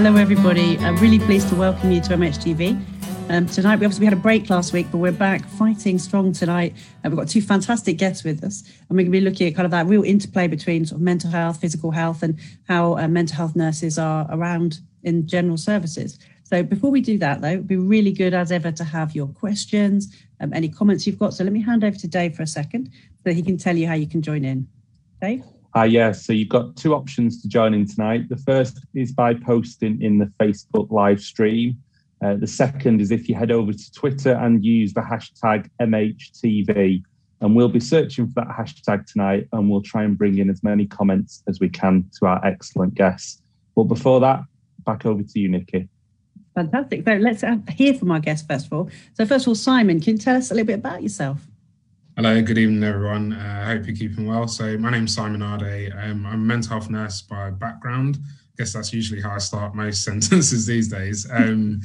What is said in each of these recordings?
Hello, everybody. I'm really pleased to welcome you to MHTV. Um, tonight, we obviously had a break last week, but we're back fighting strong tonight. Uh, we've got two fantastic guests with us, and we're going to be looking at kind of that real interplay between sort of mental health, physical health, and how uh, mental health nurses are around in general services. So before we do that, though, it'd be really good as ever to have your questions, um, any comments you've got. So let me hand over to Dave for a second so he can tell you how you can join in. Dave? Uh, yeah, so you've got two options to join in tonight. The first is by posting in the Facebook live stream. Uh, the second is if you head over to Twitter and use the hashtag MHTV. And we'll be searching for that hashtag tonight and we'll try and bring in as many comments as we can to our excellent guests. But before that, back over to you, Nicky. Fantastic. So let's hear from our guests first of all. So, first of all, Simon, can you tell us a little bit about yourself? Hello, good evening, everyone. Uh, I hope you're keeping well. So, my name's Simon Arday. Um, I'm a mental health nurse by background. I guess that's usually how I start most sentences these days. Um,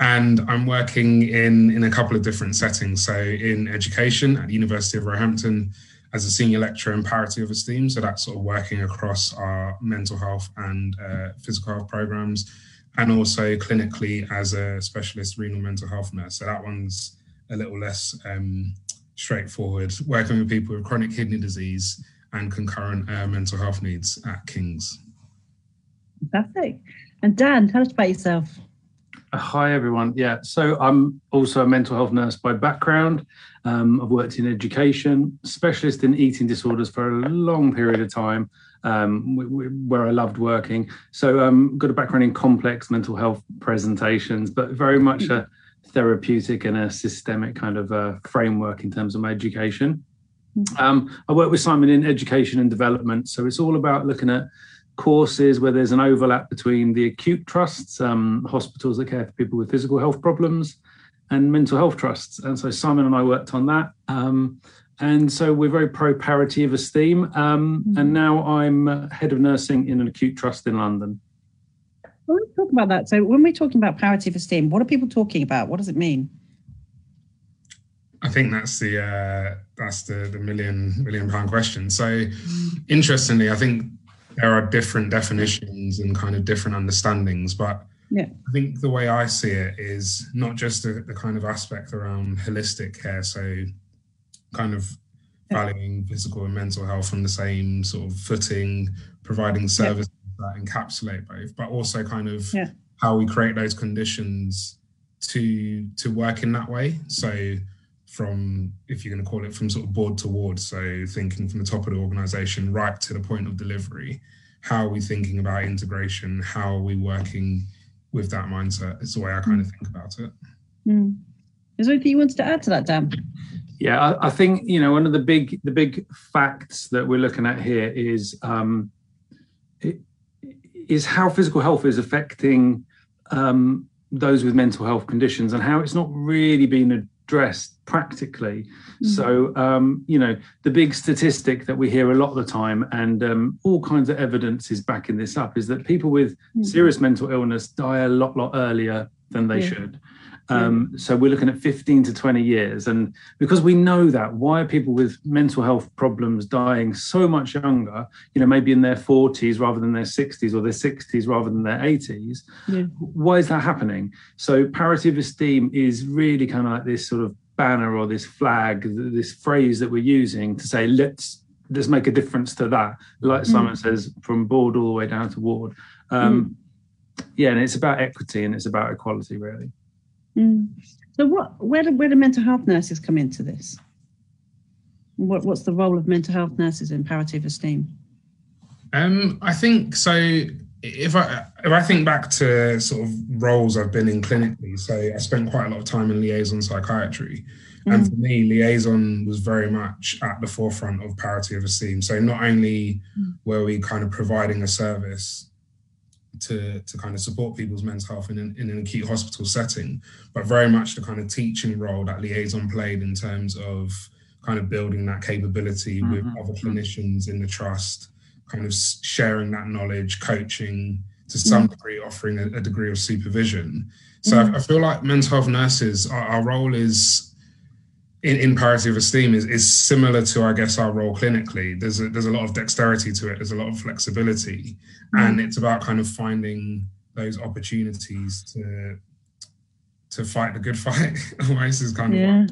and I'm working in in a couple of different settings. So, in education at the University of Roehampton as a senior lecturer in parity of esteem. So, that's sort of working across our mental health and uh, physical health programs and also clinically as a specialist renal mental health nurse. So that one's a little less um, straightforward, working with people with chronic kidney disease and concurrent uh, mental health needs at King's. Fantastic. And Dan, tell us about yourself. Uh, hi, everyone. Yeah, so I'm also a mental health nurse by background. Um, I've worked in education, specialist in eating disorders for a long period of time, um, where I loved working. So um, got a background in complex mental health presentations, but very much a therapeutic and a systemic kind of uh, framework in terms of my education. Um, I work with Simon in education and development, so it's all about looking at courses where there's an overlap between the acute trusts, um, hospitals that care for people with physical health problems, and mental health trusts. And so Simon and I worked on that. Um, and so we're very pro parity of esteem. Um, mm-hmm. And now I'm uh, head of nursing in an acute trust in London. Well, let's talk about that. So when we're talking about parity of esteem, what are people talking about? What does it mean? I think that's the uh, that's the the million million pound question. So, interestingly, I think there are different definitions and kind of different understandings, but yeah. I think the way I see it is not just the, the kind of aspect around holistic care. So kind of valuing physical and mental health on the same sort of footing, providing services. That encapsulate both, but also kind of yeah. how we create those conditions to to work in that way. So from if you're going to call it from sort of board to ward, so thinking from the top of the organization right to the point of delivery, how are we thinking about integration? How are we working with that mindset? It's the way I kind of mm. think about it. Mm. Is there anything you wanted to add to that, Dan? Yeah, I, I, think you know one of the big the big facts that we're looking at here is um, it, is how physical health is affecting um, those with mental health conditions and how it's not really been addressed practically. Mm-hmm. So um, you know the big statistic that we hear a lot of the time, and um, all kinds of evidence is backing this up, is that people with mm-hmm. serious mental illness die a lot lot earlier than they yeah. should. Um, so we're looking at 15 to 20 years. And because we know that, why are people with mental health problems dying so much younger, you know, maybe in their 40s rather than their 60s or their 60s rather than their 80s? Yeah. Why is that happening? So parity of esteem is really kind of like this sort of banner or this flag, this phrase that we're using to say, let's let's make a difference to that. Like mm. Simon says, from board all the way down to ward. Um, mm. Yeah, and it's about equity and it's about equality, really. Mm. So, what where do where do mental health nurses come into this? What what's the role of mental health nurses in parity of esteem? Um, I think so. If I if I think back to sort of roles I've been in clinically, so I spent quite a lot of time in liaison psychiatry, mm. and for me, liaison was very much at the forefront of parity of esteem. So not only mm. were we kind of providing a service to, to kind of support people's mental health in an, in an acute hospital setting, but very much the kind of teaching role that liaison played in terms of kind of building that capability mm-hmm. with other clinicians in the trust, kind of sharing that knowledge, coaching, to some mm-hmm. degree, offering a, a, degree of supervision. So mm-hmm. I, I, feel like mental health nurses, our, our role is in, in parity of esteem is, is similar to I guess our role clinically. There's a, there's a lot of dexterity to it. There's a lot of flexibility, mm. and it's about kind of finding those opportunities to to fight the good fight almost is kind of Yeah. what-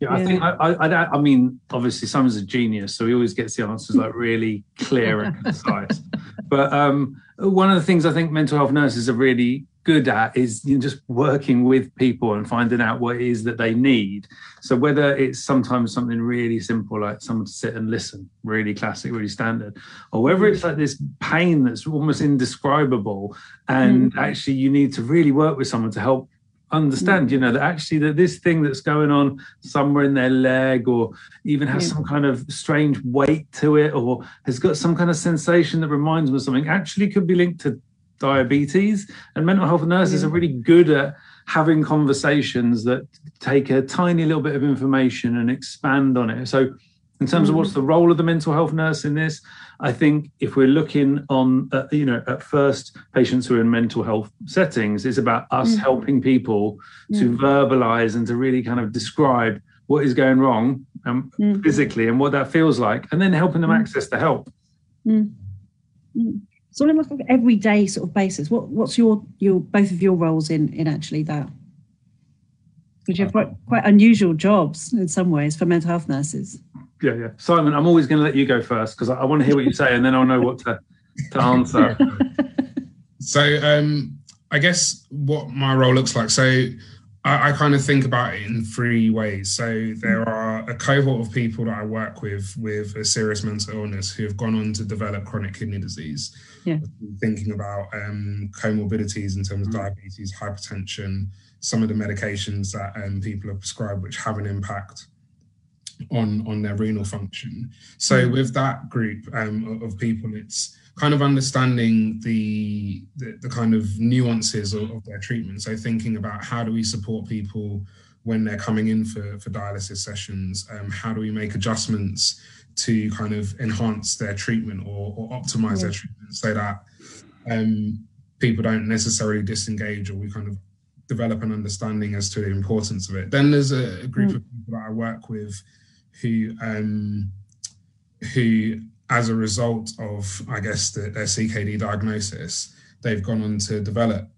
Yeah, I Yeah. think I, I, I, I mean, obviously, Simon's a genius, so he always gets the answers like really clear and concise. But um, one of the things I think mental health nurses are really good at is you know, just working with people and finding out what it is that they need. So whether it's sometimes something really simple like someone to sit and listen, really classic, really standard, or whether it's like this pain that's almost indescribable, and mm. actually you need to really work with someone to help understand you know that actually that this thing that's going on somewhere in their leg or even has some kind of strange weight to it or has got some kind of sensation that reminds them of something actually could be linked to diabetes and mental health nurses Yeah. are really good at having conversations that take a tiny little bit of information and expand on it so in terms of Mm. what's the role of the mental health nurse in this i think if we're looking on uh, you know at first patients who are in mental health settings it's about us Mm. helping people to Mm. verbalize and to really kind of describe what is going wrong um, Mm. physically and what that feels like and then helping them Mm. access the help So on a like an everyday sort of basis, what what's your your both of your roles in in actually that? Because you have quite quite unusual jobs in some ways for mental health nurses. yeah yeah simon i'm always going to let you go first because I, I want to hear what you say and then i'll know what to, to answer So um, I guess what my role looks like. So I, I kind of think about it in three ways. So there are a cohort of people that I work with with a serious mental illness who have gone on to develop chronic kidney disease. Yeah. Thinking about um, comorbidities in terms of diabetes, hypertension, some of the medications that um, people are prescribed, which have an impact on on their renal function. So with that group um, of, of people, it's kind of understanding the the, the kind of nuances of, of their treatment. So thinking about how do we support people when they're coming in for, for dialysis sessions? Um, how do we make adjustments to kind of enhance their treatment or, or optimize their treatment so that um, people don't necessarily disengage or we kind of develop an understanding as to the importance of it. Then there's a, a group Mm. of people that I work with who um, who as a result of I guess the, their CKD diagnosis, they've gone on to develop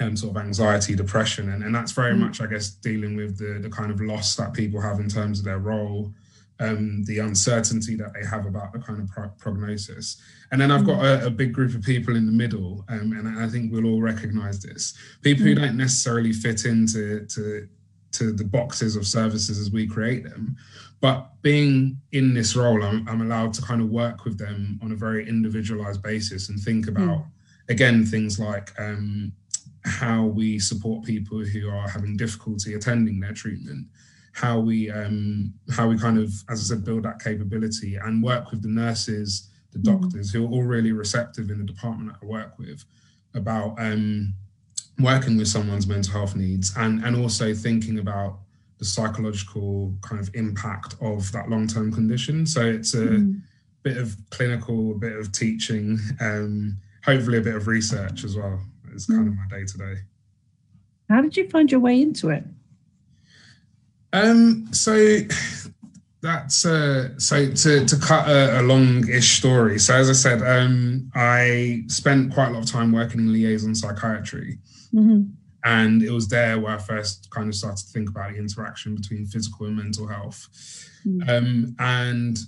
um, sort of anxiety, depression, and, and that's very Mm. much I guess dealing with the the kind of loss that people have in terms of their role. Um, the uncertainty that they have about the kind of pro- prognosis. And then I've got a, a big group of people in the middle, um, and I think we'll all recognize this. People who Mm. don't necessarily fit into to, to the boxes of services as we create them. But being in this role, I'm, I'm allowed to kind of work with them on a very individualized basis and think about, again, things like um, how we support people who are having difficulty attending their treatment, how we um, how we kind of, as I said, build that capability and work with the nurses, the Mhm. doctors who are all really receptive in the department that I work with about um, working with someone's mental health needs and and also thinking about the psychological kind of impact of that long-term condition. So it's a Mm. bit of clinical, a bit of teaching, um, hopefully a bit of research as well. It's kind of my day to day. How did you find your way into it? Um, so that's uh, so to to cut a, a long-ish story. So as I said, um, I spent quite a lot of time working in liaison psychiatry, Mhm. and it was there where I first kind of started to think about the interaction between physical and mental health. Mm. Um, and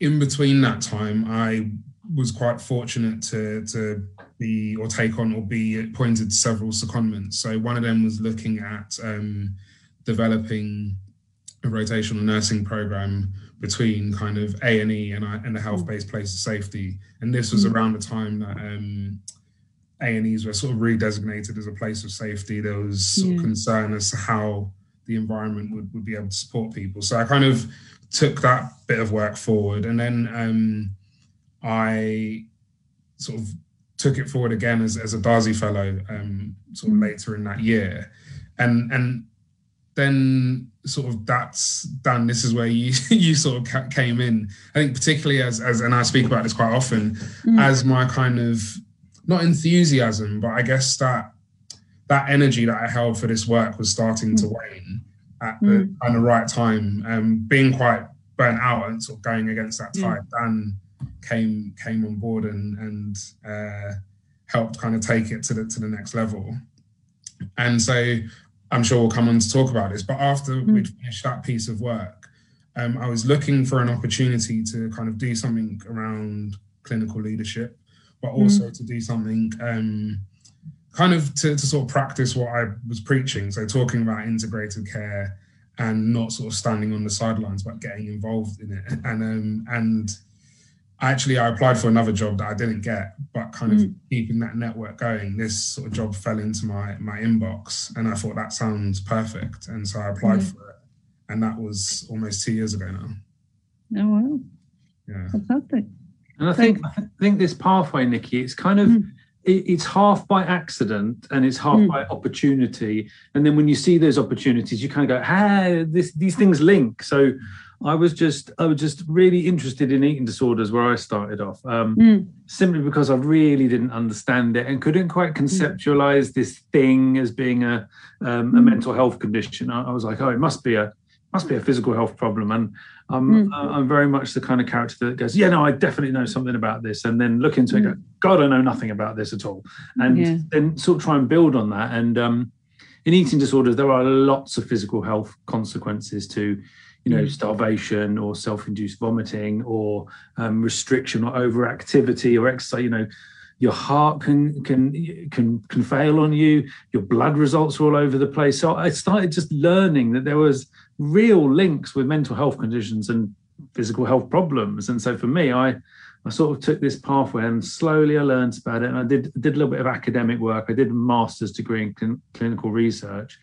in between that time, I was quite fortunate to to be or take on or be appointed to several secondments. So one of them was looking at um, developing a rotational nursing program between kind of A and E and I- and the health-based place of safety. And this was Mm. around the time that um, A and E's were sort of redesignated as a place of safety. There was sort of concern as to how the environment would, would be able to support people. So I kind of took that bit of work forward, and then um, I sort of took it forward again as, as a Darzi Fellow, um, sort of Mm. later in that year, and and then sort of that's done. This is where you you sort of ca- came in. I think particularly as as and I speak about this quite often Mm. as my kind of not enthusiasm, but I guess that that energy that I held for this work was starting to wane at the Mm. kind of right time. Um, being quite burnt out and sort of going against that tide, Dan came came on board and and uh, helped kind of take it to the to the next level. And so I'm sure we'll come on to talk about this. But after mm. we'd finished that piece of work, um, I was looking for an opportunity to kind of do something around clinical leadership, but also mm. to do something um, kind of to, to sort of practice what I was preaching. So talking about integrated care and not sort of standing on the sidelines, but getting involved in it. And um, and actually, I applied for another job that I didn't get, but kind of mm. keeping that network going. This sort of job fell into my my inbox, and I thought that sounds perfect, and so I applied mm. for it, and that was almost two years ago now. Oh wow! Yeah, fantastic. And I think I think this pathway, Nicky, it's kind of. Mm it's half by accident and it's half mm. by opportunity. And then when you see those opportunities, you kind of go, "Ah, this, these things link." So I was just I was just really interested in eating disorders where I started off, um, mm. simply because I really didn't understand it and couldn't quite hmm. conceptualize this thing as being a um, a hmm. mental health condition. I, I, was like, "Oh, it must be a must be a physical health problem." And I'm, mm. I'm very much the kind of character that goes, yeah, no, I definitely know something about this, and then look into mm. it, go, God, I know nothing about this at all, and yeah. then sort of try and build on that. And um, in eating disorders, there are lots of physical health consequences to, you know, mm. starvation or self-induced vomiting or um, restriction or overactivity or exercise. You know, your heart can can can can fail on you. Your blood results are all over the place. So I started just learning that there was real links with mental health conditions and physical health problems. And so for me, I I sort of took this pathway and slowly I learned about it. And I did did a little bit of academic work. I did a master's degree in cl- clinical research,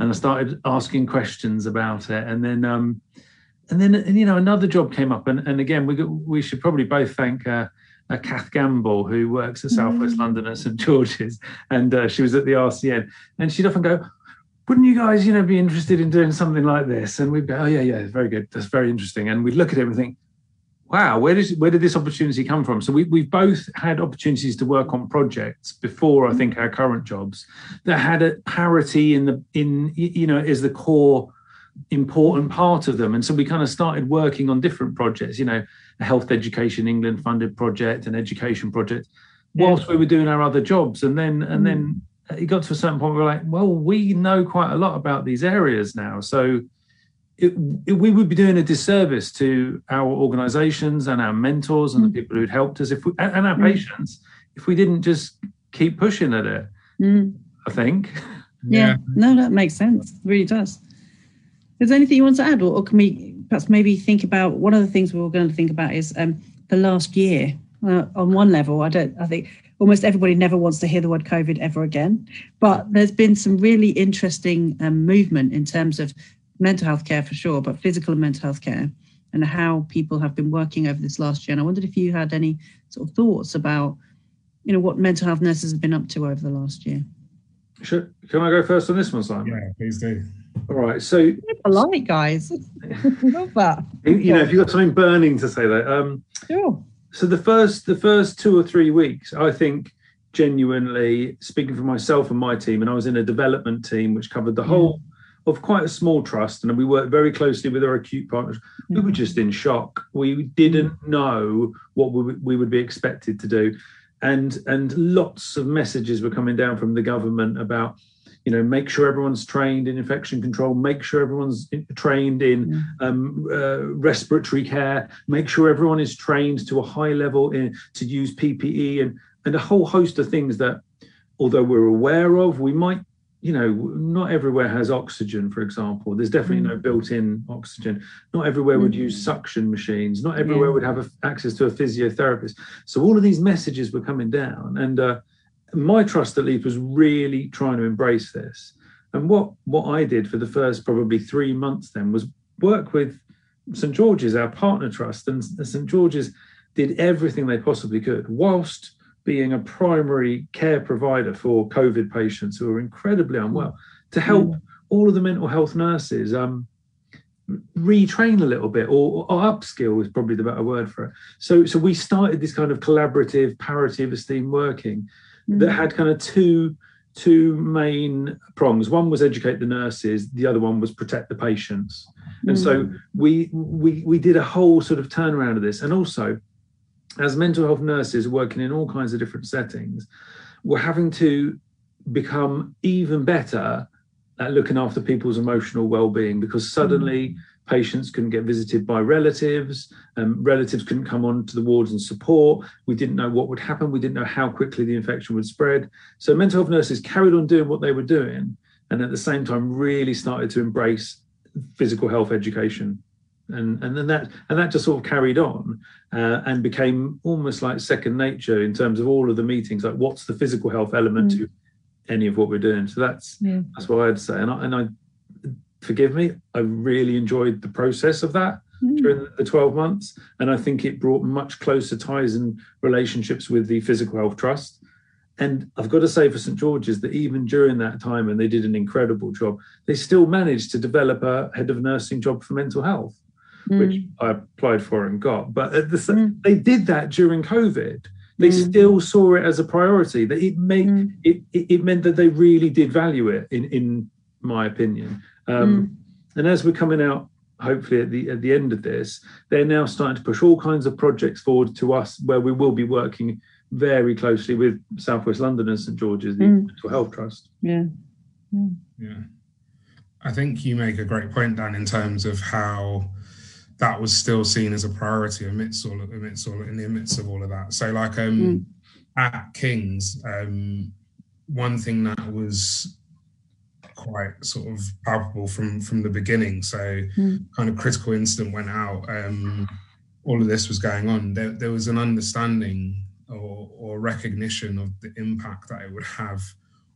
and I started asking questions about it. And then um, and then and, you know another job came up, and, and again we we should probably both thank. Uh, uh, Kath Gamble, who works at Southwest mm. London at St George's, and uh, she was at the RCN, and she'd often go, wouldn't you guys, you know, be interested in doing something like this? And we'd go, oh yeah, yeah, very good, that's very interesting. And we'd look at it and think, wow, where did where did this opportunity come from? So we we've both had opportunities to work on projects before I mm-hmm. think our current jobs that had a parity in the in you know is the core important part of them. And so we kind of started working on different projects, you know, a Health Education England funded project, an education project, whilst we were doing our other jobs. And then and then mm. It got to a certain point where we're like, well, we know quite a lot about these areas now. So it, it, we would be doing a disservice to our organizations and our mentors and mm. the people who'd helped us if we, and, our mm. patients if we didn't just keep pushing at it. Mm. I think. Yeah. yeah. no, that makes sense. It really does. Is there anything you want to add, or, or, can we perhaps maybe think about one of the things we were going to think about is um, the last year. Uh, on one level, I don't. I think almost everybody never wants to hear the word COVID ever again. But there's been some really interesting um, movement in terms of mental health care for sure, but physical and mental health care and how people have been working over this last year. And I wondered if you had any sort of thoughts about, you know, what mental health nurses have been up to over the last year. Sure. Can I go first on this one, Simon? Yeah, please do. All right. So You're polite, guys. Love that. You know, if you've got something burning to say, that um, sure so the first the first two or three weeks, I think genuinely speaking for myself and my team, and I was in a development team which covered the mm. whole of quite a small trust, and we worked very closely with our acute partners. We were mm. just in shock. We didn't mm. know what we, we would be expected to do, and and lots of messages were coming down from the government about you know make sure everyone's trained in infection control make sure everyone's trained in um, uh, respiratory care make sure everyone is trained to a high level in to use ppe and and a whole host of things that although we're aware of we might you know not everywhere has oxygen for example there's definitely no mm. built-in oxygen not everywhere would use mm. suction machines not everywhere yeah. would have a, access to a physiotherapist so all of these messages were coming down and uh, my trust at Leap was really trying to embrace this. And what what I did for the first probably three months then was work with St George's, our partner trust, and St George's did everything they possibly could, whilst being a primary care provider for COVID patients who are incredibly unwell, to help mm. all of the mental health nurses um, retrain a little bit or, or, upskill is probably the better word for it. So, so we started this kind of collaborative, parity of esteem working that mm. had kind of two two main prongs. One was educate the nurses, the other one was protect the patients. And mm. so we we we did a whole sort of turnaround of this. And also, as mental health nurses working in all kinds of different settings, we're having to become even better at looking after people's emotional well-being because suddenly mm. Patients couldn't get visited by relatives um, relatives couldn't come on to the wards and support. We didn't know what would happen. We didn't know how quickly the infection would spread. So mental health nurses carried on doing what they were doing and at the same time really started to embrace physical health education. And and then that and that just sort of carried on uh, and became almost like second nature in terms of all of the meetings like what's the physical health element mm. to any of what we're doing. So that's yeah. that's what i'd say. And I, and I forgive me i really enjoyed the process of that mm. during the 12 months and i think it brought much closer ties and relationships with the physical health trust and I've got to say for St George's that even during that time, and they did an incredible job, they still managed to develop a head of nursing job for mental health mm. which I applied for and got. But the, mm. they did that during COVID. They mm. still saw it as a priority. That it made mm. it, it, meant that they really did value it, in in my opinion. Um, mm. and as we're coming out, hopefully at the at the end of this, they're now starting to push all kinds of projects forward to us, where we will be working very closely with Southwest London and St George's, the mm. Mental Health Trust. Yeah. yeah. Yeah. I think you make a great point, Dan, in terms of how that was still seen as a priority amidst all of, amidst all in the midst of all of that. So like um mm. at King's, um one thing that was quite sort of palpable from from the beginning. So mm. kind of critical incident went out. Um all of this was going on. There there was an understanding or, or recognition of the impact that it would have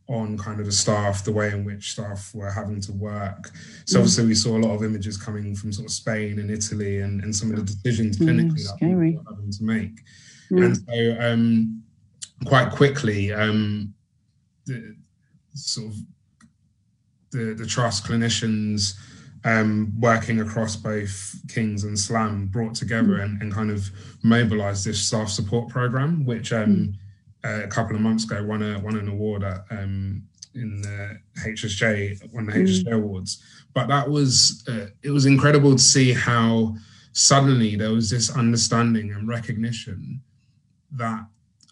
on kind of the staff, the way in which staff were having to work. So mm. obviously we saw a lot of images coming from sort of Spain and Italy and, and some of the decisions mm, clinically mm, that were having to make. Mm. And so um, quite quickly, um, the sort of the, the trust clinicians um, working across both Kings and SLaM brought together mm. and, and, kind of mobilized this staff support program, which um, mm uh, a couple of months ago won a won an award at um, in the HSJ won the mm. HSJ awards. But that was uh, it was incredible to see how suddenly there was this understanding and recognition that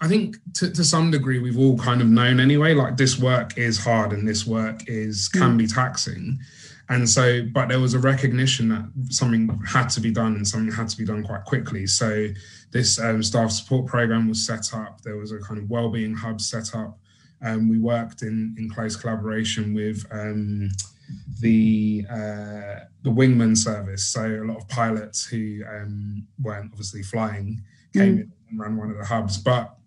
I think to, to some degree we've all kind of known anyway. Like this work is hard and this work is can mm. be taxing. And so, but there was a recognition that something had to be done and something had to be done quite quickly. So this um, staff support program was set up. There was a kind of well-being hub set up. Um, we worked in in close collaboration with um, the uh, the wingman service. So a lot of pilots who um, weren't obviously flying came mm. in and ran one of the hubs. But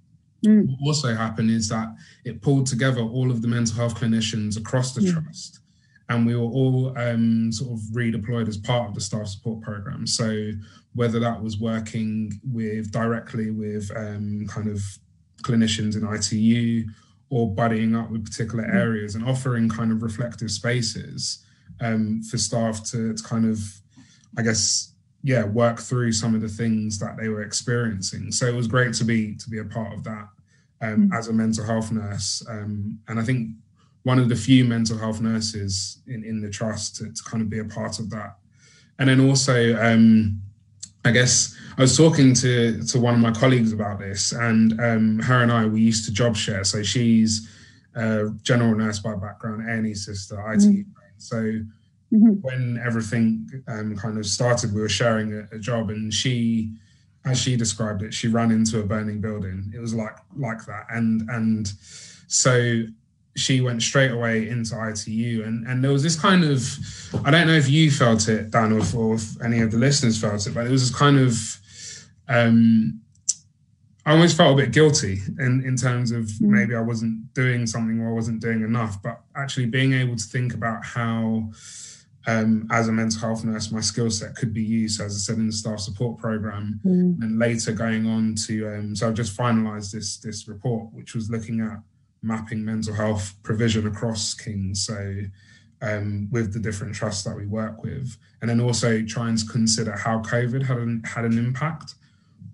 mm. what also happened is that it pulled together all of the mental health clinicians across the trust and we were all um, sort of redeployed as part of the staff support program. So whether that was working with directly with um, kind of clinicians in ITU or buddying up with particular mm. areas and offering kind of reflective spaces um, for staff to, to kind of, I guess, yeah, work through some of the things that they were experiencing. So it was great to be to be a part of that um, mm. as a mental health nurse, um, and I think one of the few mental health nurses in, in the trust to, to kind of be a part of that. And then also, um, I guess I was talking to to one of my colleagues about this, and um, her and I we used to job share. So she's a general nurse by background, A&E sister, IT. Mm-hmm. So mm-hmm. when everything um, kind of started, we were sharing a, a, job, and she, as she described it, she ran into a burning building. It was like like that, and and so she went straight away into ITU. And, and there was this kind of, I don't know if you felt it, Dan, or if, or if any of the listeners felt it, but it was this kind of, um, I almost felt a bit guilty in, in terms of mm. maybe I wasn't doing something or I wasn't doing enough, but actually being able to think about how, um, as a mental health nurse, my skill set could be used, as I said, in the staff support program, mm. and later going on to. Um, so I've just finalised this this report, which was looking at mapping mental health provision across Kings. So um, with the different trusts that we work with, and then also trying to consider how COVID had an, had an impact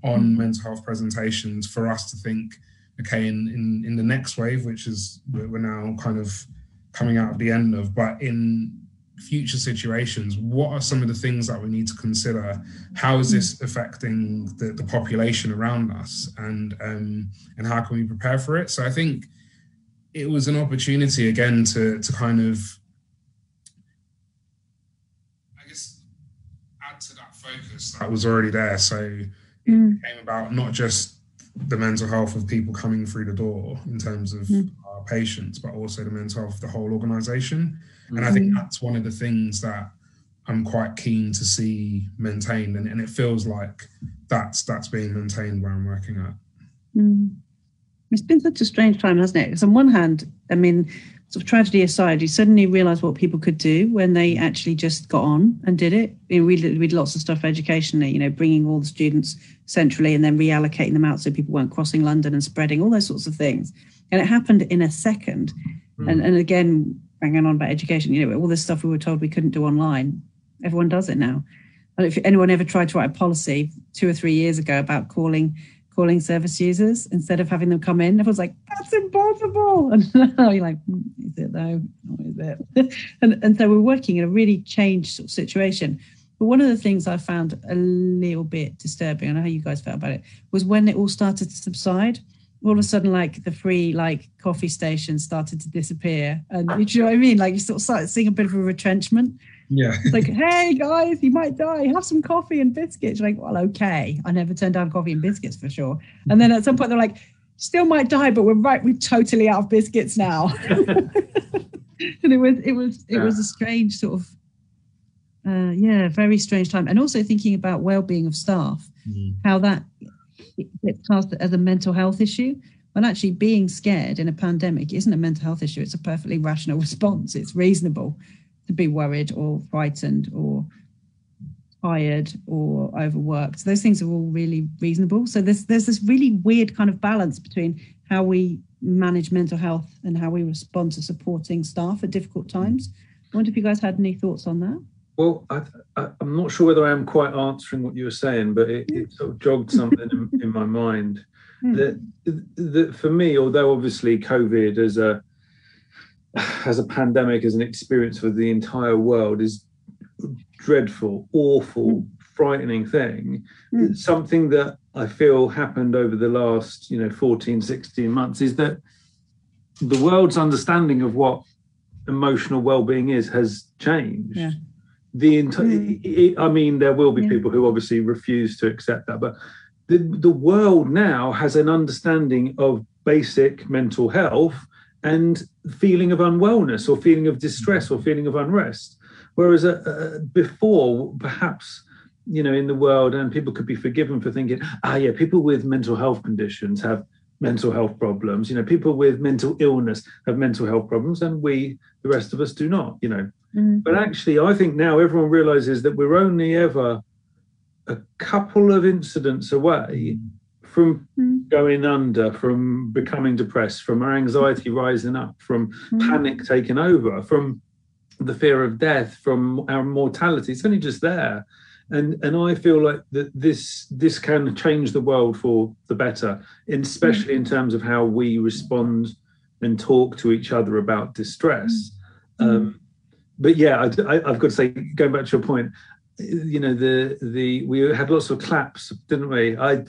on mm-hmm. mental health presentations for us to think, okay, in, in, in the next wave, which is we're now kind of coming out of the end of, but in future situations, what are some of the things that we need to consider? How is this affecting the, the population around us, and um, and how can we prepare for it? So I think it was an opportunity again to to kind of I guess add to that focus that was already there. So it Mm. came about not just the mental health of people coming through the door in terms of Mm. Patients, but also the mental health of the whole organization. And I think Mm. that's one of the things that I'm quite keen to see maintained, and, and it feels like that's that's being maintained where I'm working at. Mm. It's been such a strange time, hasn't it? Because on one hand, I mean, sort of tragedy aside, you suddenly realise what people could do when they actually just got on and did it. You know, we did lots of stuff educationally, you know, bringing all the students centrally and then reallocating them out so people weren't crossing London and spreading all those sorts of things. And it happened in a second. And, and again, banging on about education, you know, all this stuff we were told we couldn't do online, everyone does it now. And if anyone ever tried to write a policy two or three years ago about calling calling service users instead of having them come in. Everyone's like, that's impossible. And now you're like, "Hmm, is it though? Or is it? and, and so we're working in a really changed sort of situation. But one of the things I found a little bit disturbing, I know how you guys felt about it, was when it all started to subside. All of a sudden, like the free like coffee stations started to disappear, and you know what I mean. Like you sort of started seeing a bit of a retrenchment Yeah, it's like, hey guys, you might die. Have some coffee and biscuits. You're like, well, okay. I never turned down coffee and biscuits for sure. And then at some point they're like, still might die, but we're right. We're totally out of biscuits now. and it was, it was, it was a strange sort of, uh, yeah, very strange time. And also thinking about well-being of staff, how that gets cast as a mental health issue. When actually being scared in a pandemic isn't a mental health issue. It's a perfectly rational response. It's reasonable to be worried or frightened or tired or overworked. Those things are all really reasonable. So there's there's this really weird kind of balance between how we manage mental health and how we respond to supporting staff at difficult times. I wonder if you guys had any thoughts on that. Well, I, I, I'm not sure whether I am quite answering what you were saying, but it, it sort of jogged something in, in my mind. Hmm. That, that for me, although obviously COVID as a as a pandemic, as an experience for the entire world, is dreadful, awful, frightening thing. Mm. Something that I feel happened over the last, you know, 14, 16 months is that the world's understanding of what emotional well-being is has changed. Yeah. The entire, Mm. I mean, there will be Yeah. people who obviously refuse to accept that, but the, the world now has an understanding of basic mental health and feeling of unwellness or feeling of distress or feeling of unrest. Whereas uh, uh, before, perhaps, you know, in the world, and people could be forgiven for thinking, ah, yeah, people with mental health conditions have mental health problems. You know, people with mental illness have mental health problems, and we, the rest of us, do not. You know, Mm. but actually, I think now everyone realizes that we're only ever a couple of incidents away from Mm. going under, from becoming depressed, from our anxiety rising up, from Mm. panic taking over, from the fear of death, from our mortality. It's only just there. And, and I feel like that this this can change the world for the better, and especially in terms of how we respond and talk to each other about distress. Mm. Um, but yeah, I, I, I've got to say, going back to your point, you know, the the we had lots of claps, didn't we? I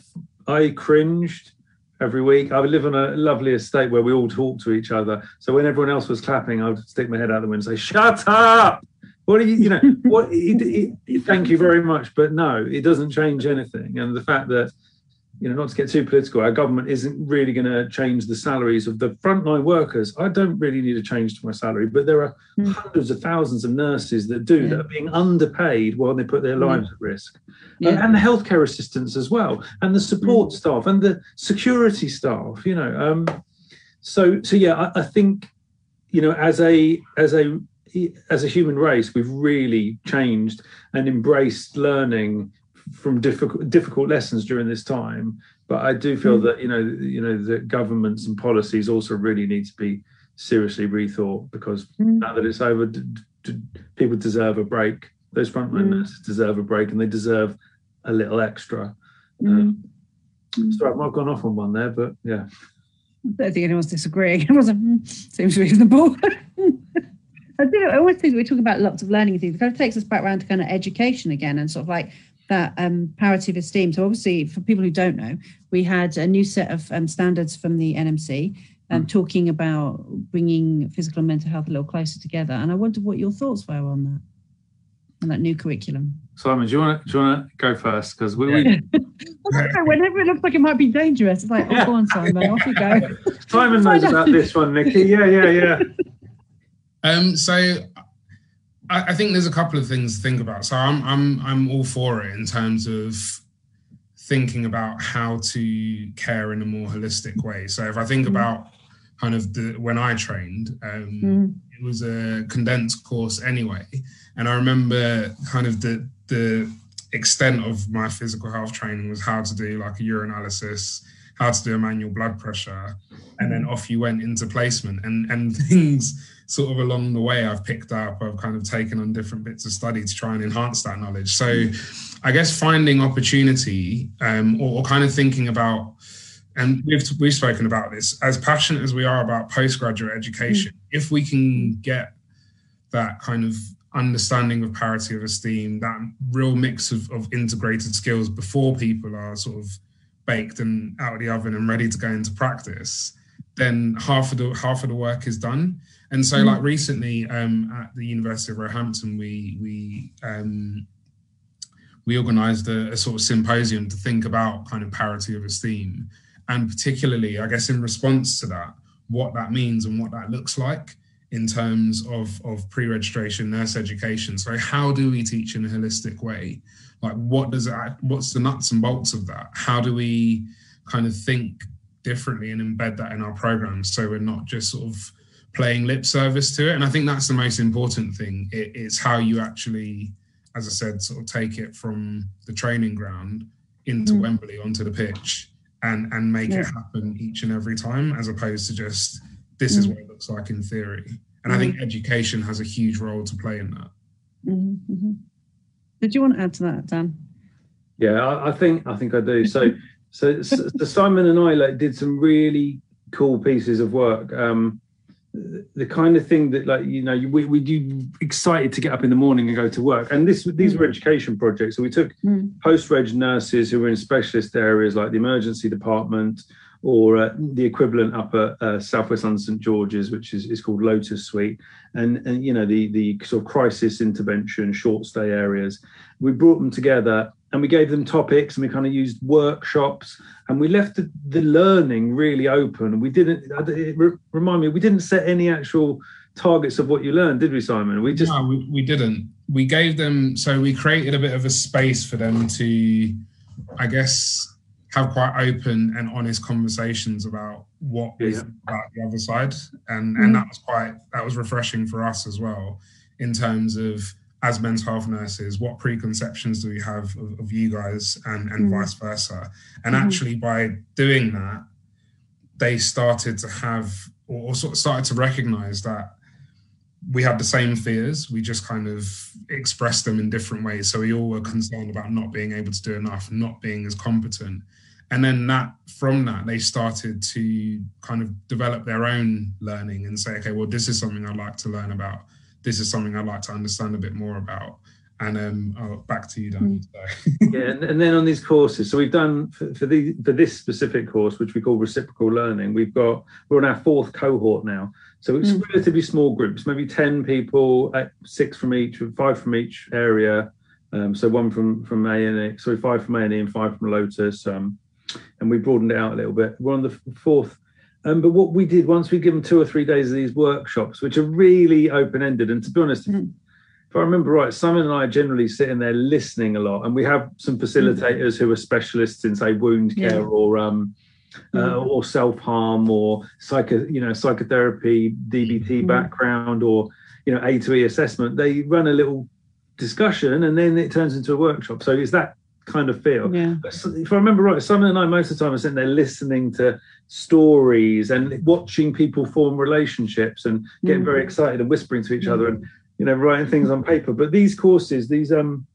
I cringed every week. I live on a lovely estate where we all talk to each other. So when everyone else was clapping, I would stick my head out the window and say, "Shut up! What are you? You know, what? It, it, thank you very much, but no, it doesn't change anything." And the fact that you know, not to get too political, our government isn't really going to change the salaries of the frontline workers. I don't really need a change to my salary, but there are Mm. hundreds of thousands of nurses that do Yeah. that are being underpaid while they put their Mm. lives at risk. Yeah. And, and the healthcare assistants as well, and the support Mm. staff and the security staff. You know, um, so so yeah, I, I think you know, as a as a as a human race, we've really changed and embraced learning from difficult difficult lessons during this time. But I do feel Mm. that you know you know that governments and policies also really need to be seriously rethought because Mm. now that it's over, d- d- people deserve a break. Those frontline Mm. nurses deserve a break, and they deserve a little extra. Mm. Mm. Sorry, I've gone off on one there, but yeah. I don't think anyone's disagreeing. It like, "Hmm, seems reasonable. I do. I always think we talk about lots of learning things. It kind of takes us back around to kind of education again and sort of like that um, parity of esteem. So obviously, for people who don't know, we had a new set of um, standards from the NMC um, talking about bringing physical and mental health a little closer together. And I wonder what your thoughts were on that, on that new curriculum. Simon, do you want to, do you want to go first? Because we, we... well, whenever it looks like it might be dangerous, it's like, oh, go on, Simon, off you go. Simon knows about this one, Nicky. Yeah, yeah, yeah. Um, so I, I, think there's a couple of things to think about. So I'm I'm I'm all for it in terms of thinking about how to care in a more holistic way. So if I think mm-hmm. about kind of the when I trained, um, mm. it was a condensed course anyway, and I remember kind of the the extent of my physical health training was how to do like a urinalysis, how to do a manual blood pressure, and then off you went into placement and and things sort of along the way I've picked up, I've kind of taken on different bits of study to try and enhance that knowledge. So I guess finding opportunity um, or, or, kind of thinking about, and we've, we've spoken about this, as passionate as we are about postgraduate education, mm. if we can get that kind of understanding of parity of esteem, that real mix of, of integrated skills before people are sort of baked and out of the oven and ready to go into practice, then half of the half of the work is done. And so, mm like recently um, at the University of Roehampton, we we um, we organised a, a, sort of symposium to think about kind of parity of esteem, and particularly, I guess, in response to that, what that means and what that looks like in terms of of pre-registration nurse education. So, how do we teach in a holistic way? Like, what does it? What's the nuts and bolts of that? How do we kind of think differently and embed that in our programs so we're not just sort of playing lip service to it. And I think that's the most important thing. It's how you actually, as I said, sort of take it from the training ground into mm. Wembley onto the pitch and and make yeah. it happen each and every time, as opposed to just this mm. is what it looks like in theory. And mm. I think education has a huge role to play in that. Mm-hmm. Did you want to add to that, Dan? Yeah, I, I think I think I do. So, so, so Simon and I like did some really cool pieces of work. Um, the kind of thing that like you know we, we do excited to get up in the morning and go to work and this these were mm. education projects so we took mm. post-reg nurses who were in specialist areas like the emergency department or uh, the equivalent up at uh, southwest london st george's which is, is called lotus suite. And and you know the the sort of crisis intervention short stay areas we brought them together and we gave them topics and we kind of used workshops and we left the, the learning really open. We didn't it, remind me we didn't set any actual targets of what you learned did we simon? We just no we, we didn't. We gave them so we created a bit of a space for them to i guess have quite open and honest conversations about what yeah. is about the other side and mm. and that was quite that was refreshing for us as well in terms of as men's health nurses, what preconceptions do we have of, of you guys and, and mm vice versa? And mm actually, by doing that, they started to have or, or sort of started to recognize that we had the same fears. We just kind of expressed them in different ways. So we all were concerned about not being able to do enough, not being as competent. And then that from that, they started to kind of develop their own learning and say, okay, well, this is something I'd like to learn about this is something I'd like to understand a bit more about. And um, oh, back to you, Dan. Mm. yeah, and, and, then on these courses, so we've done for, for the for this specific course, which we call reciprocal learning. We've got we're on our fourth cohort now, so it's mm. relatively small groups, maybe ten people, six from each, five from each area. Um, so one from from A and E, sorry, five from A and E and five from Lotus. Um, and we broadened it out a little bit. We're on the fourth um, but what we did once we give them two or three days of these workshops, which are really open ended, and to be honest, mm. if I remember right, Simon and I generally sitting there listening a lot, and we have some facilitators mm. who are specialists in, say, wound care yeah. or um, uh, mm. or self harm or psycho, you know, psychotherapy, DBT mm. background, or you know, A to E assessment. They run a little discussion, and then it turns into a workshop. So it's that kind of feel. Yeah. If I remember right, Simon and I most of the time are sitting there listening to stories and watching people form relationships and getting mm. very excited and whispering to each mm. other and you know writing things on paper. But these courses, these um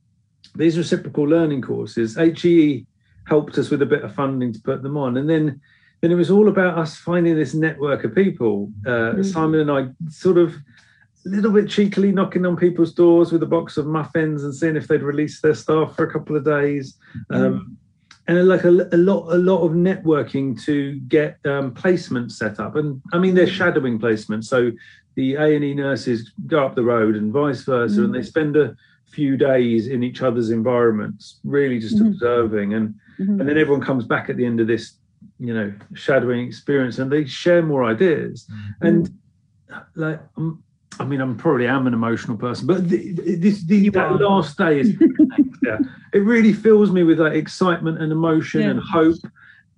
these reciprocal learning courses, HEE helped us with a bit of funding to put them on, and then then it was all about us finding this network of people. Uh, mm. Simon and I sort of little bit cheekily knocking on people's doors with a box of muffins and seeing if they'd release their staff for a couple of days. Mm. Um, and like a, a, lot a lot of networking to get um, placements set up and i mean they're shadowing placements so the a&e nurses go up the road and vice versa mm. and they spend a few days in each other's environments really just mm-hmm. observing and mm-hmm. and then everyone comes back at the end of this you know shadowing experience and they share more ideas mm-hmm. and like um, I mean, I'm probably am an emotional person, but the, this the, that are. last day is yeah, it really fills me with like excitement and emotion yeah. and hope.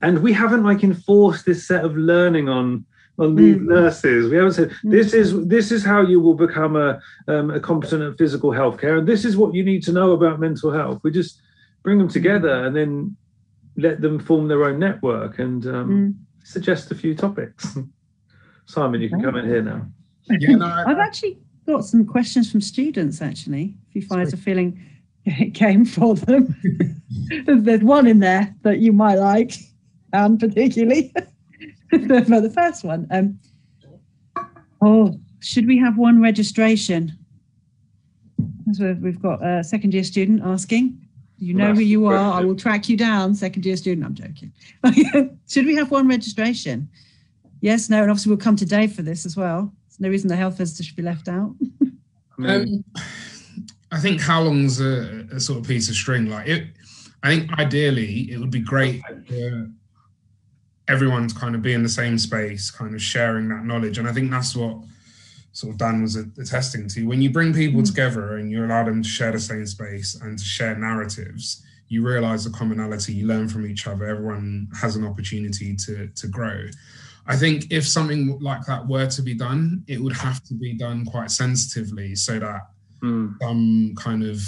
And we haven't like enforced this set of learning on on these mm. nurses. We haven't said mm. this is this is how you will become a um, a competent at physical healthcare, and this is what you need to know about mental health. We just bring them together and then let them form their own network and um, mm. suggest a few topics. Simon, you can come in here now. Yeah, no, I, I've actually got some questions from students. Actually, if you guys are feeling it came for them, there's one in there that you might like, and particularly for the first one. Um, oh, should we have one registration? So we've got a second year student asking. You know who you are. I will track you down, second year student. I'm joking. should we have one registration? Yes, no, and obviously we'll come to Dave for this as well no reason the health visitor should be left out. um, I think how long's a, a, sort of piece of string? Like it, I think ideally it would be great for everyone to kind of be in the same space, kind of sharing that knowledge. And I think that's what sort of Dan was attesting to. When you bring people mm. together and you allow them to share the same space and to share narratives, you realize the commonality, you learn from each other, everyone has an opportunity to to grow. I think if something like that were to be done, it would have to be done quite sensitively so that mm. some kind of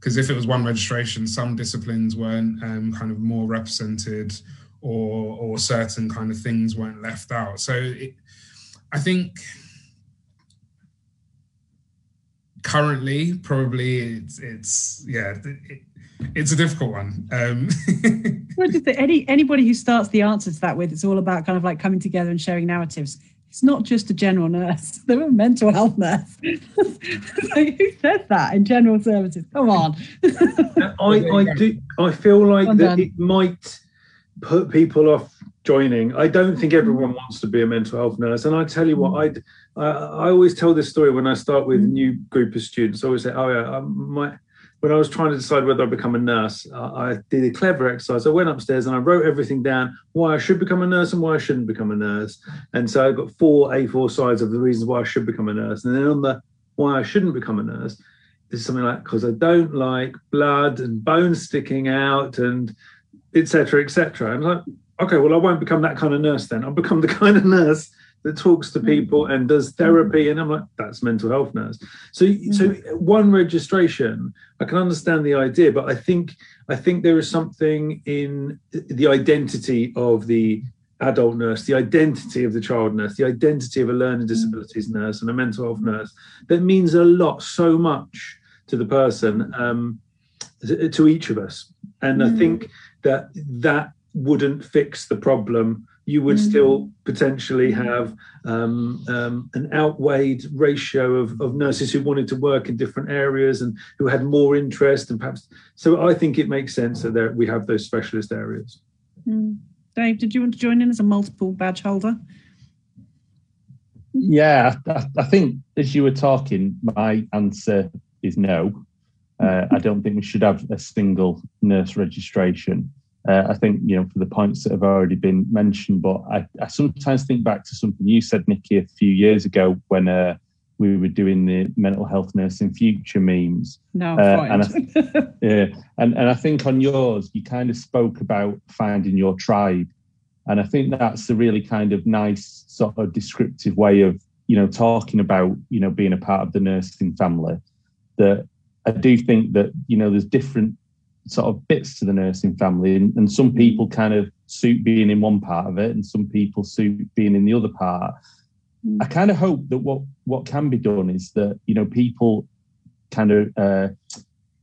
because if it was one registration, some disciplines weren't um, kind of more represented or or certain kind of things weren't left out. So it, I think currently probably it's it's yeah it, it's a difficult one. Um, well, just any anybody who starts the answer to that with it's all about kind of like coming together and sharing narratives. It's not just a general nurse; they're a mental health nurse. like, who says that in general services? Come on. I, I do. I feel like well that it might put people off joining. I don't think everyone wants to be a mental health nurse, and I tell you what, I I always tell this story when I start with a new group of students. I always say, "Oh yeah, I might." When I was trying to decide whether I'd become a nurse, I did a clever exercise. I went upstairs and I wrote everything down why I should become a nurse and why I shouldn't become a nurse. And so I got four A4 sides of the reasons why I should become a nurse. And then on the why I shouldn't become a nurse, is something like because I don't like blood and bones sticking out and etc. etc. I'm like, okay, well, I won't become that kind of nurse then. I'll become the kind of nurse that talks to people mm-hmm. and does mm-hmm. therapy and i'm like that's mental health nurse. So so mm-hmm. one registration i can understand the idea but i think i think there is something in the identity of the adult nurse the identity of the child nurse the identity of a learning disabilities nurse and a mental health nurse that means a lot so much to the person um, to each of us. And i think that that wouldn't fix the problem you would mm-hmm. still potentially have um, um, an outweighed ratio of, of, nurses who wanted to work in different areas and who had more interest and perhaps so i think it makes sense that there, we have those specialist areas mm. dave did you want to join in as a multiple badge holder yeah I, I think as you were talking my answer is no uh, i don't think we should have a single nurse registration uh, I think, you know, for the points that have already been mentioned, but I, I sometimes think back to something you said, Nicky, a few years ago when uh, we were doing the mental health nursing future memes. No, uh, and I, yeah, and and I think on yours you kind of spoke about finding your tribe, and I think that's a really kind of nice sort of descriptive way of you know talking about you know being a part of the nursing family. That I do think that you know there's different sort of bits to the nursing family, and, and some people kind of suit being in one part of it, and some people suit being in the other part. Mm. I kind of hope that what what can be done is that you know people kind of uh,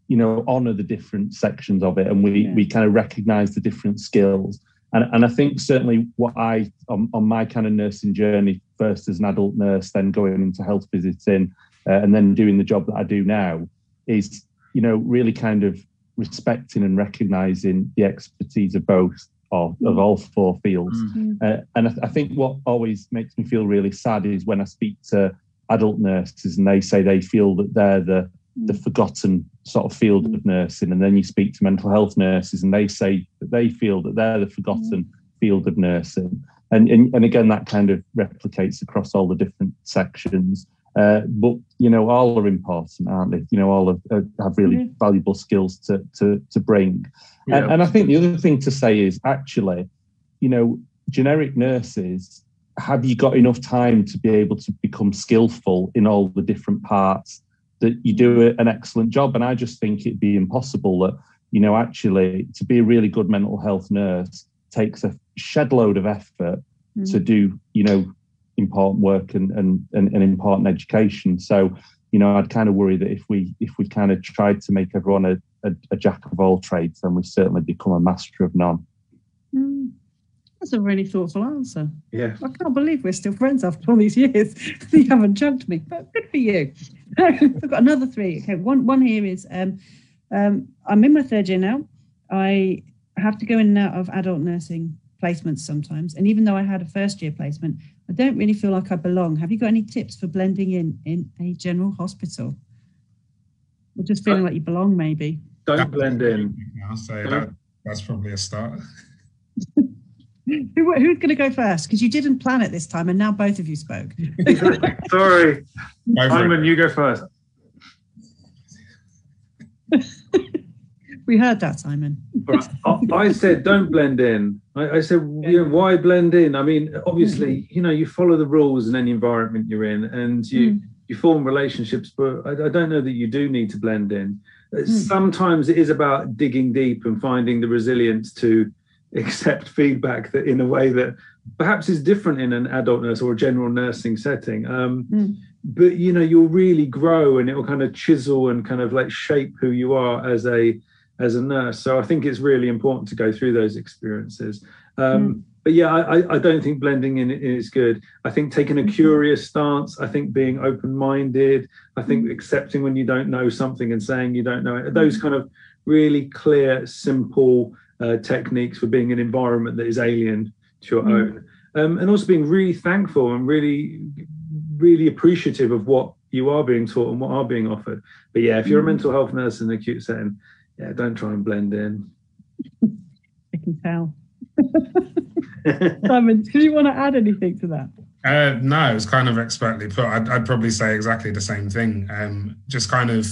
you know honor the different sections of it, and we yeah. we kind of recognize the different skills. And, and I think certainly what I on, on my kind of nursing journey, first as an adult nurse, then going into health visiting, uh, and then doing the job that I do now, is you know really kind of respecting and recognizing the expertise of both of, of all four fields. Mm. Uh, and I, I, think what always makes me feel really sad is when I speak to adult nurses and they say they feel that they're the the mm. forgotten sort of field of nursing, and then you speak to mental health nurses and they say that they feel that they're the forgotten mm. field of nursing. And, and, and again, that kind of replicates across all the different sections. Uh, but you know, all are important, aren't they? You know, all have, uh, have really mm-hmm. valuable skills to to to bring. Yeah. And, and I think the other thing to say is actually, you know, generic nurses. Have you got enough time to be able to become skillful in all the different parts that you do an excellent job? And I just think it'd be impossible that you know actually to be a really good mental health nurse takes a shed load of effort mm. to do you know important work and, and, and, and important education. So, you know, I'd kind of worry that if we if we kind of tried to make everyone a, a, a jack of all trades, then we certainly become a master of none. Mm. That's a really thoughtful answer. Yeah. I can't believe we're still friends after all these years. you haven't jumped me, but good for you. I've got another three. Okay, one one here is um, um, I'm in my third year now. I have to go in and out of adult nursing placements sometimes. And even though I had a first year placement, I don't really feel like I belong. Have you got any tips for blending in in a general hospital? Or just feeling uh, like you belong, maybe? Don't blend in. I'll say that, that's probably a start. Who, who's going to go first? Because you didn't plan it this time, and now both of you spoke. Sorry, Simon, you go first. we heard that, Simon. I said, don't blend in. I, I said, you know, why blend in? I mean, obviously, mm-hmm. you know, you follow the rules in any environment you're in, and you mm. you form relationships. But I, I, don't know that you do need to blend in. Mm. Sometimes it is about digging deep and finding the resilience to accept feedback that in a way that perhaps is different in an adult nurse or a general nursing setting. Um, mm. But you know, you'll really grow, and it will kind of chisel and kind of like shape who you are as a as a nurse. So I think it's really important to go through those experiences. Um, mm. But yeah, I, I, don't think blending in is good. I think taking a mm-hmm. curious stance, I think being open minded, I think mm. accepting when you don't know something and saying you don't know it, those mm. kind of really clear, simple uh, techniques for being in an environment that is alien to your mm. own. Um, and also being really thankful and really, really appreciative of what you are being taught and what are being offered. But yeah, if you're a mental health nurse in an acute setting, yeah, don't try and blend in. I can tell. Simon, did you want to add anything to that? Uh, no, it was kind of expertly put. I'd, I'd probably say exactly the same thing. Um, just kind of,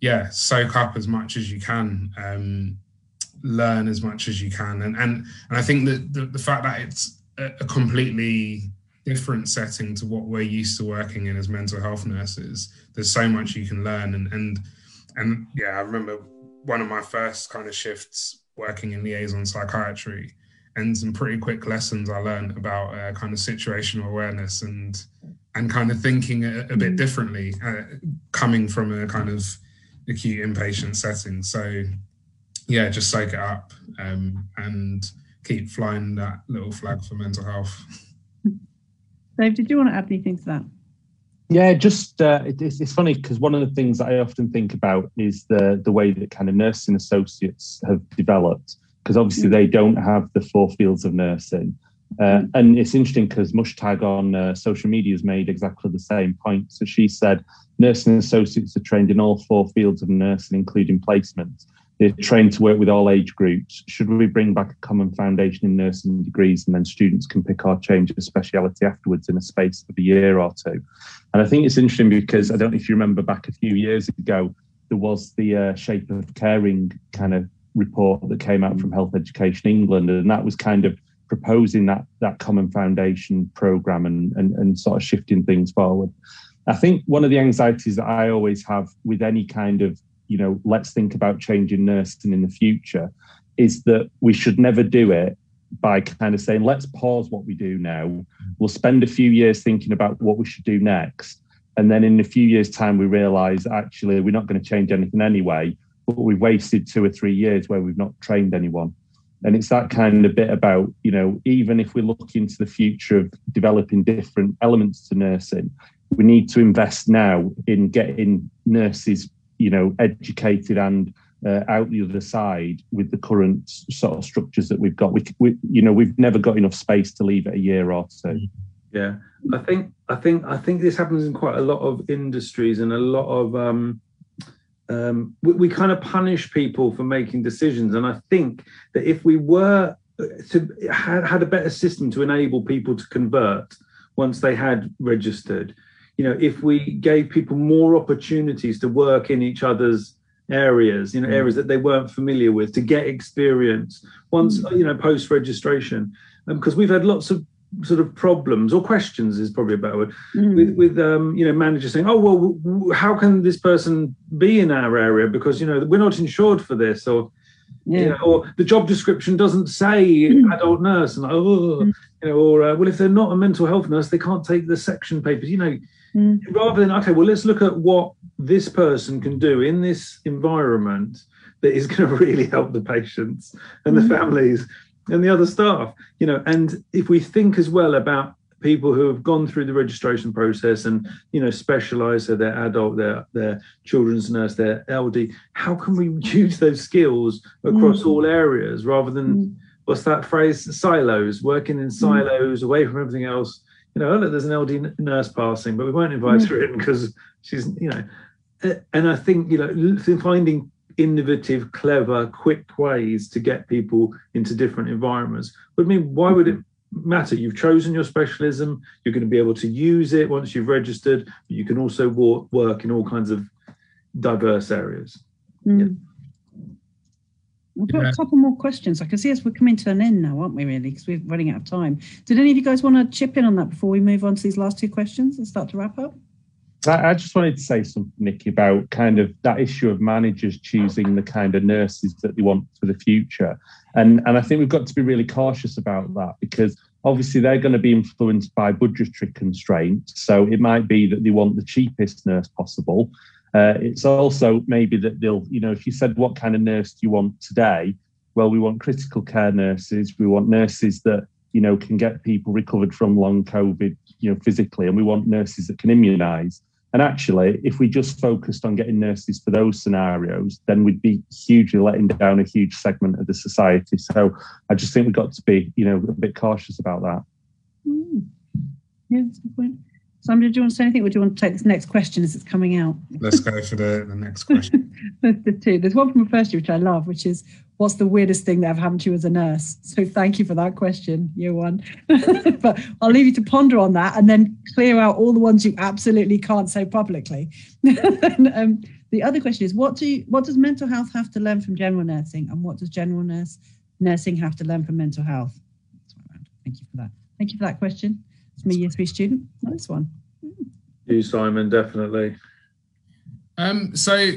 yeah, soak up as much as you can, um, learn as much as you can, and and and I think that the, the fact that it's a, a completely different setting to what we're used to working in as mental health nurses. There's so much you can learn, and and and yeah, I remember one of my first kind of shifts working in liaison psychiatry and some pretty quick lessons I learned about uh, kind of situational awareness and and kind of thinking a, a bit mm. differently uh, coming from a kind of acute inpatient setting. So yeah, just soak it up um, and keep flying that little flag for mental health. Dave, did you want to add anything to that? Yeah, just uh, it, it's, it's funny because one of the things that I often think about is the the way that kind of nursing associates have developed because obviously mm. they don't have the four fields of nursing. Uh, mm. and it's interesting because Mushtag on uh, social media has made exactly the same point. So she said nursing associates are trained in all four fields of nursing, including placements. They're trained to work with all age groups. Should we bring back a common foundation in nursing degrees and then students can pick or change a speciality afterwards in a space of a year or two? And I think it's interesting because I don't know if you remember back a few years ago, there was the uh, Shape of Caring kind of report that came out from Health Education England, and that was kind of proposing that that common foundation program and, and, and sort of shifting things forward. I think one of the anxieties that I always have with any kind of you know, let's think about changing nursing in the future, is that we should never do it by kind of saying, let's pause what we do now. We'll spend a few years thinking about what we should do next. And then in a few years' time, we realize actually we're not going to change anything anyway, but we've wasted two or three years where we've not trained anyone. And it's that kind of bit about, you know, even if we look into the future of developing different elements to nursing, we need to invest now in getting nurses you know, educated and uh, out the other side with the current sort of structures that we've got. We, we, you know, we've never got enough space to leave it a year or two. Yeah, I think I think I think this happens in quite a lot of industries and a lot of um, um, we, we kind of punish people for making decisions. And I think that if we were to had, had a better system to enable people to convert once they had registered, you know, if we gave people more opportunities to work in each other's areas, you know, areas that they weren't familiar with, to get experience once, you know, post registration, because um, we've had lots of sort of problems or questions is probably a better word mm. with with um, you know managers saying, oh well, w- how can this person be in our area because you know we're not insured for this or. Yeah. You know, or the job description doesn't say mm. adult nurse, and oh, mm. you know, or uh, well, if they're not a mental health nurse, they can't take the section papers. You know, mm. rather than okay, well, let's look at what this person can do in this environment that is going to really help the patients and the mm. families and the other staff you know and if we think as well about people who have gone through the registration process and you know specialize so they're adult their their children's nurse their ld how can we use those skills across mm. all areas rather than mm. what's that phrase silos working in mm. silos mm. away from everything else you know look, there's an ld nurse passing but we won't invite mm. her in because she's you know and i think you know finding innovative, clever, quick ways to get people into different environments. But I mean, why would it matter? You've chosen your specialism, you're going to be able to use it once you've registered, but you can also work in all kinds of diverse areas. Mm. Yeah. We've got yeah. a couple more questions. I can see us we're coming to an end now, aren't we, really? Because we're running out of time. Did any of you guys want to chip in on that before we move on to these last two questions and start to wrap up? I, just wanted to say something, Nicky, about kind of that issue of managers choosing the kind of nurses that they want for the future. And, and I think we've got to be really cautious about that because obviously they're going to be influenced by budgetary constraints. So it might be that they want the cheapest nurse possible. Uh, it's also maybe that they'll, you know, if you said, what kind of nurse do you want today? Well, we want critical care nurses. We want nurses that, you know, can get people recovered from long COVID, you know, physically, and we want nurses that can immunize. And actually, if we just focused on getting nurses for those scenarios, then we'd be hugely letting down a huge segment of the society. So I just think we've got to be, you know, a bit cautious about that. Mm. Yeah, that's a good point. Somebody, do you want to say anything, or do you want to take this next question as it's coming out? Let's go for the, the next question. the two. There's one from a first year which I love, which is, "What's the weirdest thing that ever happened to you as a nurse?" So thank you for that question, year one. but I'll leave you to ponder on that and then clear out all the ones you absolutely can't say publicly. and, um, the other question is, what do you, what does mental health have to learn from general nursing, and what does general nurse nursing have to learn from mental health? Thank you for that. Thank you for that question. It's me, year three student. Nice one. You, Simon, definitely. Um, so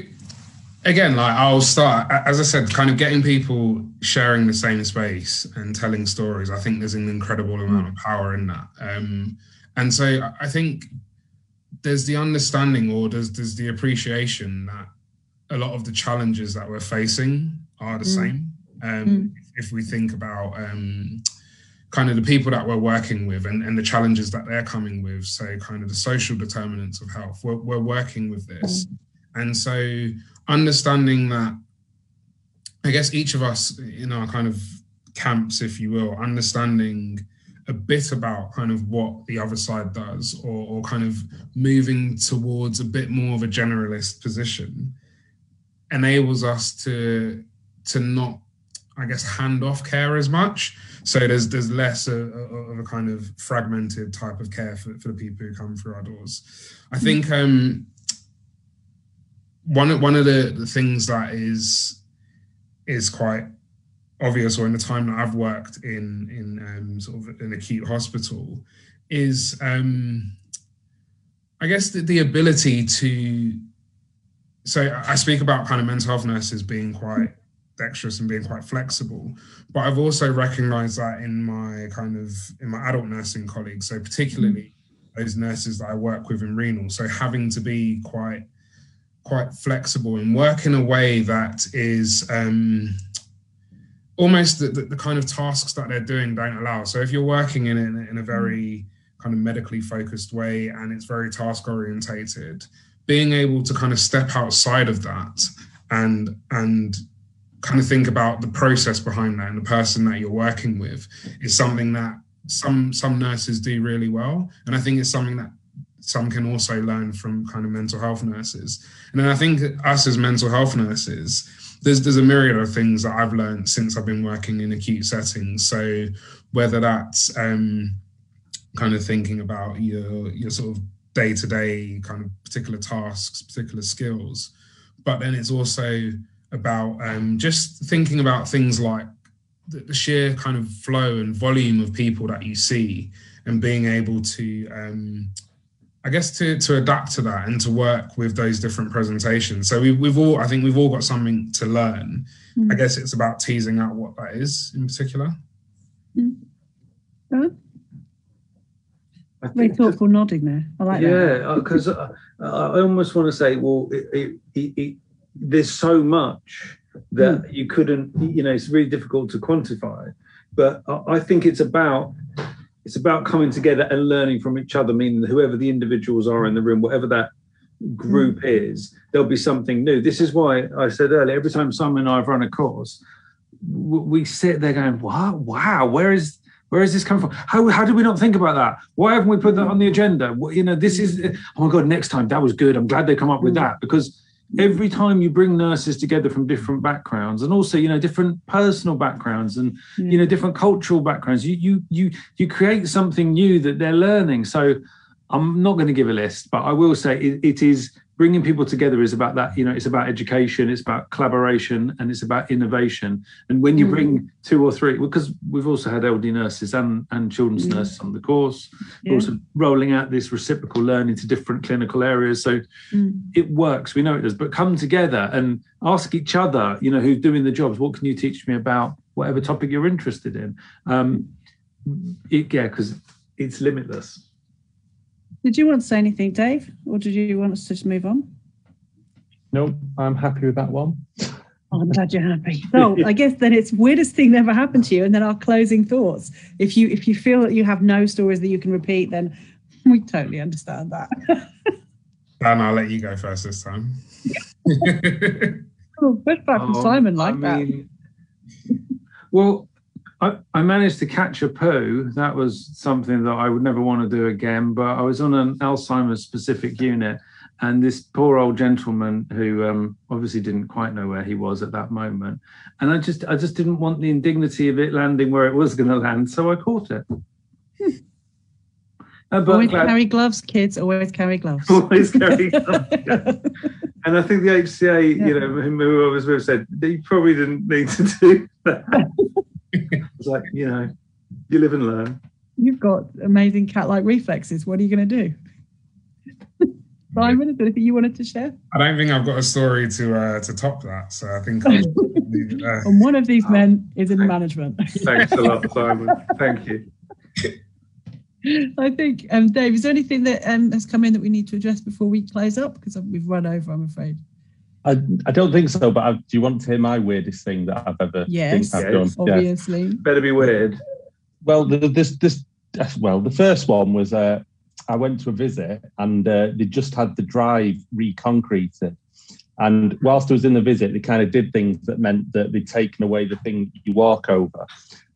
again, like I'll start, as I said, kind of getting people sharing the same space and telling stories. I think there's an incredible amount of power in that. Um, and so I think there's the understanding or there's, there's the appreciation that a lot of the challenges that we're facing are the mm. same. Um, mm. If we think about um, kind of the people that we're working with and, and the challenges that they're coming with. So, kind of the social determinants of health. We're, we're working with this. Mm-hmm. And so, understanding that, I guess each of us in our kind of camps, if you will, understanding a bit about kind of what the other side does or, or kind of moving towards a bit more of a generalist position enables us to to not I guess hand off care as much. So there's there's less of, of, a kind of fragmented type of care for, for the people who come through our doors. I think um, one one of the, the things that is is quite obvious, or in the time that I've worked in in um, sort of an acute hospital, is um, I guess the, the ability to. So I speak about kind of mental health nurses being quite dexterous and being quite flexible. But I've also recognized that in my kind of in my adult nursing colleagues, so particularly those nurses that I work with in renal. So having to be quite quite flexible and work in a way that is um, almost the, the, the, kind of tasks that they're doing don't allow. So if you're working in it in a very kind of medically focused way and it's very task orientated, being able to kind of step outside of that and and kind of think about the process behind that and the person that you're working with is something that some some nurses do really well. And i think it's something that some can also learn from kind of mental health nurses. And then i think us as mental health nurses there's there's a myriad of things that i've learned since i've been working in acute settings. So whether that's um, kind of thinking about your your sort of day to day kind of particular tasks particular skills but then it's also about um, just thinking about things like the, the, sheer kind of flow and volume of people that you see and being able to um, I guess to to adapt to that and to work with those different presentations. So we, we've all I think we've all got something to learn. Mm. I guess it's about teasing out what that is in particular. Mm. Very thoughtful nodding there. I like yeah, that. Yeah, because uh, I almost want to say, well, it, it, it, there's so much that mm. you couldn't, you know, it's really difficult to quantify. But I think it's about it's about coming together and learning from each other. Meaning, whoever the individuals are in the room, whatever that group mm. is, there'll be something new. This is why I said earlier. Every time Simon and I have run a course, we sit there going, "What? Wow, where is?" Where is this coming from? How, how did we not think about that? Why haven't we put that on the agenda? You know, this is, oh my God, next time that was good. I'm glad they come up with mm. that because every time you bring nurses together from different backgrounds and also you know different personal backgrounds and mm. you know different cultural backgrounds you you you you create something new that they're learning so i'm not going to give a list but i will say it, it is bringing people together is about that you know it's about education it's about collaboration and it's about innovation and when you mm. bring two or three because we've also had LD nurses and and children's mm. nurses on the course yeah. we're also rolling out this reciprocal learning to different clinical areas so mm. it works we know it does but come together and ask each other you know who's doing the jobs what can you teach me about whatever topic you're interested in um it, yeah because it's limitless did you want to say anything, Dave, or did you want us to just move on? No, I'm happy with that one. Oh, I'm glad you're happy. So I guess then it's weirdest thing that ever happened to you, and then our closing thoughts. If you if you feel that you have no stories that you can repeat, then we totally understand that. Dan, I'll let you go first this time. oh, back from um, Simon like I mean, that. Well, I, I managed to catch a poo. That was something that I would never want to do again. But I was on an Alzheimer's specific unit, and this poor old gentleman who um, obviously didn't quite know where he was at that moment, and I just I just didn't want the indignity of it landing where it was going to land, so I caught it. Uh, always glad, carry gloves, kids. Always carry gloves. Always carry gloves. yeah. And I think the HCA, yeah. you know, who I was with said, he probably didn't need to do that. It's like, you know, you live and learn. You've got amazing cat-like reflexes. What are you going to do? Simon, is there anything you wanted to share? I don't think I've got a story to uh, to top that. So I think. and one of these men is in management. Thanks a lot, Simon. Thank you. I think, um, Dave, is there anything that um, has come in that we need to address before we close up? Because we've run over, I'm afraid. I, I don't think so, but I, do you want to hear my weirdest thing that I've ever yes, I've yes, done? Obviously. Yeah. Better be weird. Well, this this well, the first one was uh, I went to a visit and uh, they just had the drive reconcreted. And whilst I was in the visit, they kind of did things that meant that they'd taken away the thing you walk over.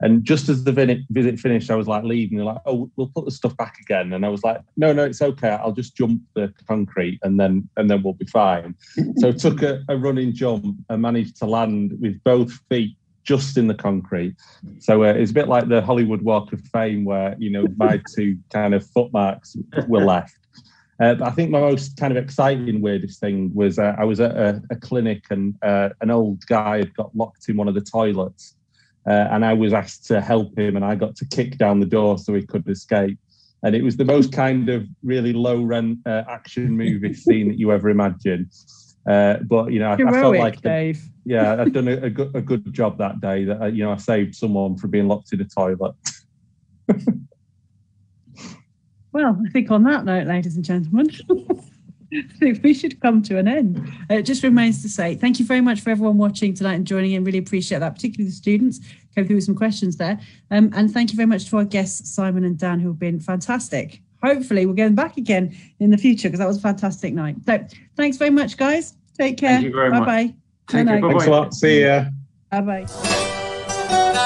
And just as the visit finished, I was like leaving. They're like, "Oh, we'll put the stuff back again." And I was like, "No, no, it's okay. I'll just jump the concrete, and then and then we'll be fine." so I took a, a running jump and managed to land with both feet just in the concrete. So uh, it's a bit like the Hollywood Walk of Fame, where you know my two kind of footmarks were left. Uh, but I think my most kind of exciting, weirdest thing was uh, I was at a, a clinic and uh, an old guy had got locked in one of the toilets uh, and I was asked to help him, and I got to kick down the door so he could escape. And it was the most kind of really low rent uh, action movie scene that you ever imagine. Uh, but you know, I, Heroic, I, felt like Dave. yeah, I'd done a, a, good, a good job that day. That you know, I saved someone from being locked in a toilet. well, I think on that note, ladies and gentlemen. I think we should come to an end. Uh, it just remains to say thank you very much for everyone watching tonight and joining in. Really appreciate that, particularly the students. Came through with some questions there. Um, and thank you very much to our guests, Simon and Dan, who have been fantastic. Hopefully, we're going back again in the future because that was a fantastic night. So, thanks very much, guys. Take care. Thank you very bye much. bye. Care. Thanks a lot. See ya. Bye bye.